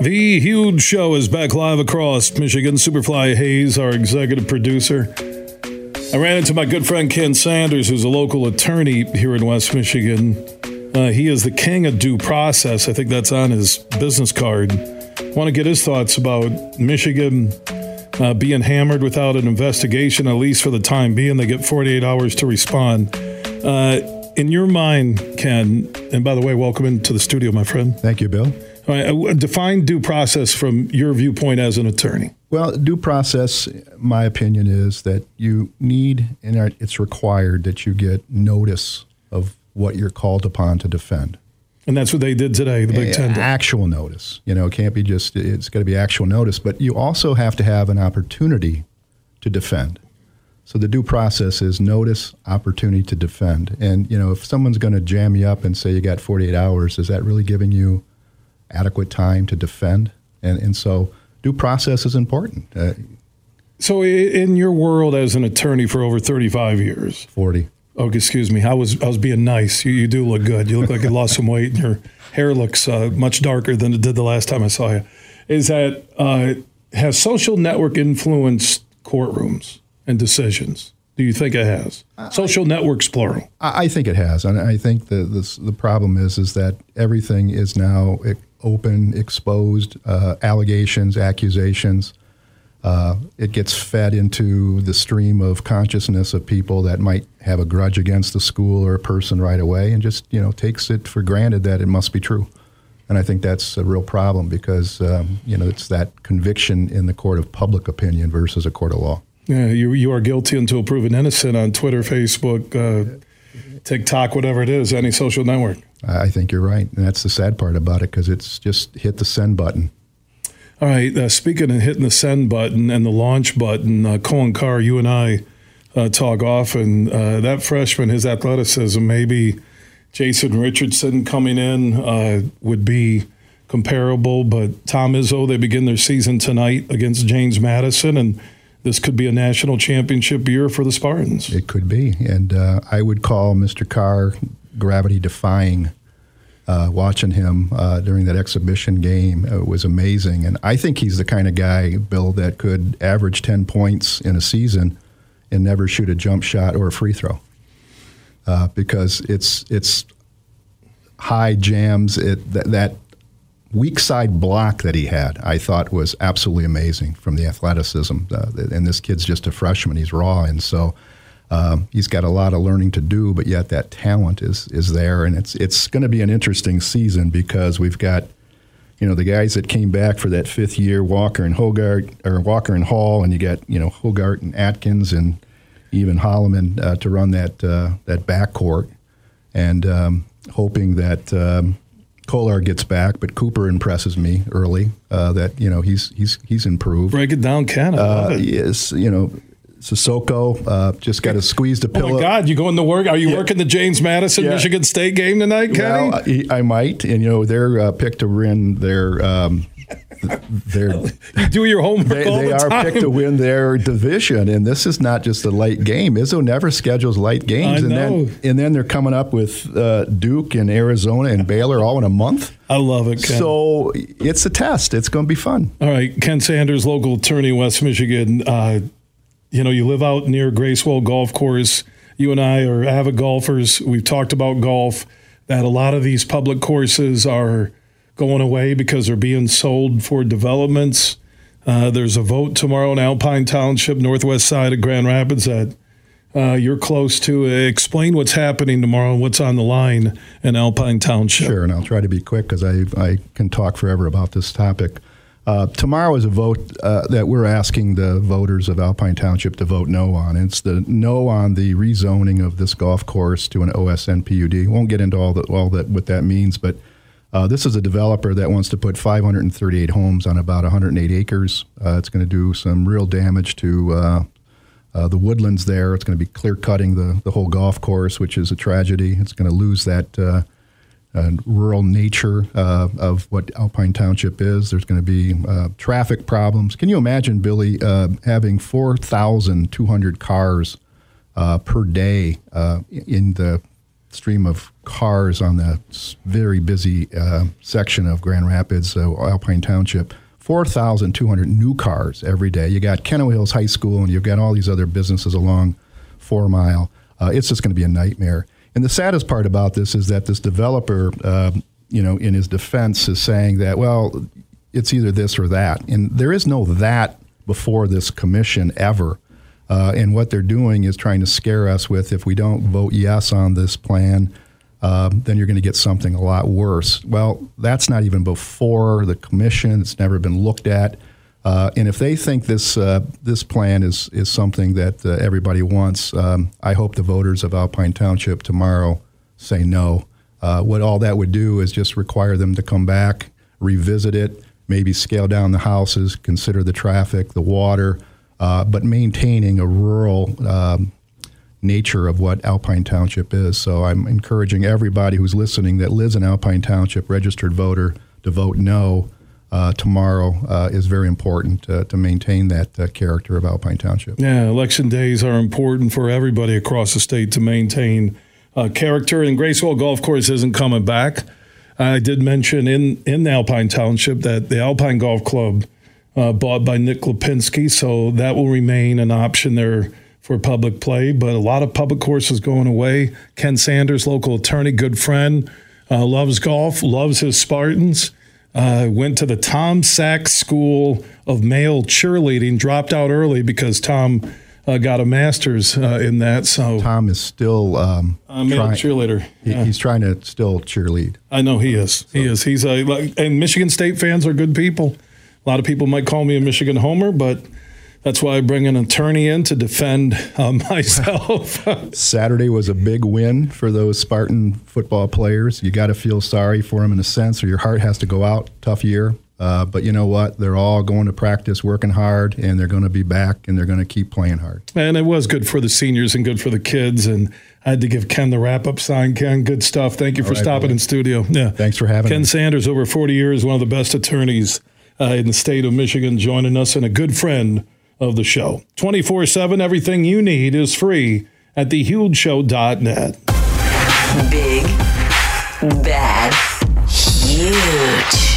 The huge show is back live across Michigan. Superfly Hayes, our executive producer. I ran into my good friend Ken Sanders, who's a local attorney here in West Michigan. Uh, he is the king of due process. I think that's on his business card. Want to get his thoughts about Michigan uh, being hammered without an investigation, at least for the time being. They get 48 hours to respond. Uh, in your mind, Ken, and by the way, welcome into the studio, my friend. Thank you, Bill. Right, uh, define due process from your viewpoint as an attorney. Well, due process, my opinion is that you need, and it's required that you get notice of what you're called upon to defend. And that's what they did today, the Big Ten. Actual notice. You know, it can't be just, it's got to be actual notice, but you also have to have an opportunity to defend. So the due process is notice, opportunity to defend. And, you know, if someone's going to jam you up and say you got 48 hours, is that really giving you adequate time to defend? And, and so due process is important. Uh, so, in your world as an attorney for over 35 years, 40. Oh, excuse me. I was I was being nice. You, you do look good. You look like you lost some weight, and your hair looks uh, much darker than it did the last time I saw you. Is that uh, has social network influenced courtrooms and decisions? Do you think it has? Social I, networks, plural. I think it has, and I think the the, the problem is is that everything is now open, exposed, uh, allegations, accusations. Uh, it gets fed into the stream of consciousness of people that might have a grudge against the school or a person right away, and just you know takes it for granted that it must be true. And I think that's a real problem because um, you know it's that conviction in the court of public opinion versus a court of law. Yeah, you you are guilty until proven innocent on Twitter, Facebook, uh, TikTok, whatever it is, any social network. I think you're right, and that's the sad part about it because it's just hit the send button all right. Uh, speaking of hitting the send button and the launch button, uh, Coen Carr, you and I uh, talk often. Uh, that freshman, his athleticism, maybe Jason Richardson coming in uh, would be comparable, but Tom Izzo, they begin their season tonight against James Madison, and this could be a national championship year for the Spartans. It could be, and uh, I would call Mr. Carr gravity defying uh, watching him uh, during that exhibition game was amazing. And I think he's the kind of guy, Bill, that could average 10 points in a season and never shoot a jump shot or a free throw. Uh, because it's it's high jams. It that, that weak side block that he had, I thought was absolutely amazing from the athleticism. Uh, and this kid's just a freshman; he's raw, and so um, he's got a lot of learning to do, but yet that talent is is there, and it's it's going to be an interesting season because we've got, you know, the guys that came back for that fifth year, Walker and Hoggard, or Walker and Hall, and you got you know Hoggard and Akins and even Holloman uh, to run that uh, that backcourt, and um, hoping that. Um, Kohler gets back, but Cooper impresses me early. Uh, that you know he's he's he's improved. Break it down, Ken. Uh, yes, you know Sissoko uh, just got to squeeze the pillow. Oh my God! You going to work? Are you yeah. working the James Madison yeah. Michigan State game tonight, Kenny? Well, I, I might. And you know they're uh, picked to win their. Um, their you do your homework. They, they the are time. picked to win their division, and this is not just a light game. Izzo never schedules light games, and then and then they're coming up with uh, Duke and Arizona and Baylor all in a month. I love it. Ken. So it's a test. It's going to be fun. All right, Ken Sanders, local attorney, West Michigan. Uh, you know, you live out near Gracewil Golf Course. You and I are avid golfers. We've talked about golf, that a lot of these public courses are going away because they're being sold for developments. Uh, there's a vote tomorrow in Alpine Township, northwest side of Grand Rapids, that uh, you're close to. Explain what's happening tomorrow and what's on the line in Alpine Township. Sure, and I'll try to be quick because I, I can talk forever about this topic. Uh, tomorrow is a vote uh, that we're asking the voters of Alpine Township to vote no on. It's the no on the rezoning of this golf course to an OSN PUD. Won't get into all that all that what that means, but uh, this is a developer that wants to put 538 homes on about 108 acres. Uh, it's going to do some real damage to uh, uh, the woodlands there. It's going to be clear cutting the the whole golf course, which is a tragedy. It's going to lose that uh, rural nature uh, of what Alpine Township is. There's going to be uh, traffic problems. Can you imagine, Billy, uh, having 4,200 cars uh, per day uh, in the stream of cars on the very busy section of Grand Rapids, Alpine Township. 4,200 new cars every day. You got Kenowa Hills High School, and you've got all these other businesses along Four Mile. It's just going to be a nightmare. And the saddest part about this is that this developer, uh, you know, in his defense, is saying that well, it's either this or that, and there is no that before this commission ever. Uh, and what they're doing is trying to scare us with if we don't vote yes on this plan, um, then you're going to get something a lot worse. Well, that's not even before the commission. It's never been looked at. Uh, and if they think this uh, this plan is is something that uh, everybody wants, um, I hope the voters of Alpine Township tomorrow say no. Uh, what all that would do is just require them to come back, revisit it, maybe scale down the houses, consider the traffic, the water, uh, but maintaining a rural um, nature of what Alpine Township is. So I'm encouraging everybody who's listening that lives in Alpine Township, registered voter, to vote no. Uh, tomorrow uh, is very important uh, to maintain that uh, character of Alpine Township. Yeah, election days are important for everybody across the state to maintain uh, character. And Gracewil Golf Course isn't coming back. I did mention in in Alpine Township that the Alpine Golf Club uh, bought by Nick Lipinski, so that will remain an option there for public play. But a lot of public courses going away. Ken Sanders, local attorney, good friend, loves golf, loves his Spartans. Uh, went to the Tom Sachs School of Male Cheerleading, dropped out early because Tom uh, got a master's uh, in that. So Tom is still um, a male cheerleader. he- Yeah. he's trying to still cheerlead. I know he is. He is. He's a and Michigan State fans are good people. A lot of people might call me a Michigan homer, but that's why I bring an attorney in to defend uh, myself. Saturday was a big win for those Spartan football players. You got to feel sorry for them in a sense, or your heart has to go out. Tough year. Uh, but you know what? They're all going to practice, working hard, and they're going to be back, and they're going to keep playing hard. and it was good for the seniors and good for the kids. And I had to give Ken the wrap up sign. Ken, good stuff. Thank you for right, stopping in studio. Yeah. Thanks for having Ken me. Sanders, over 40 years, one of the best attorneys uh, in the state of Michigan, joining us and a good friend of the show. 24 7, everything you need is free at thehugeshow.net. Big, bad, huge.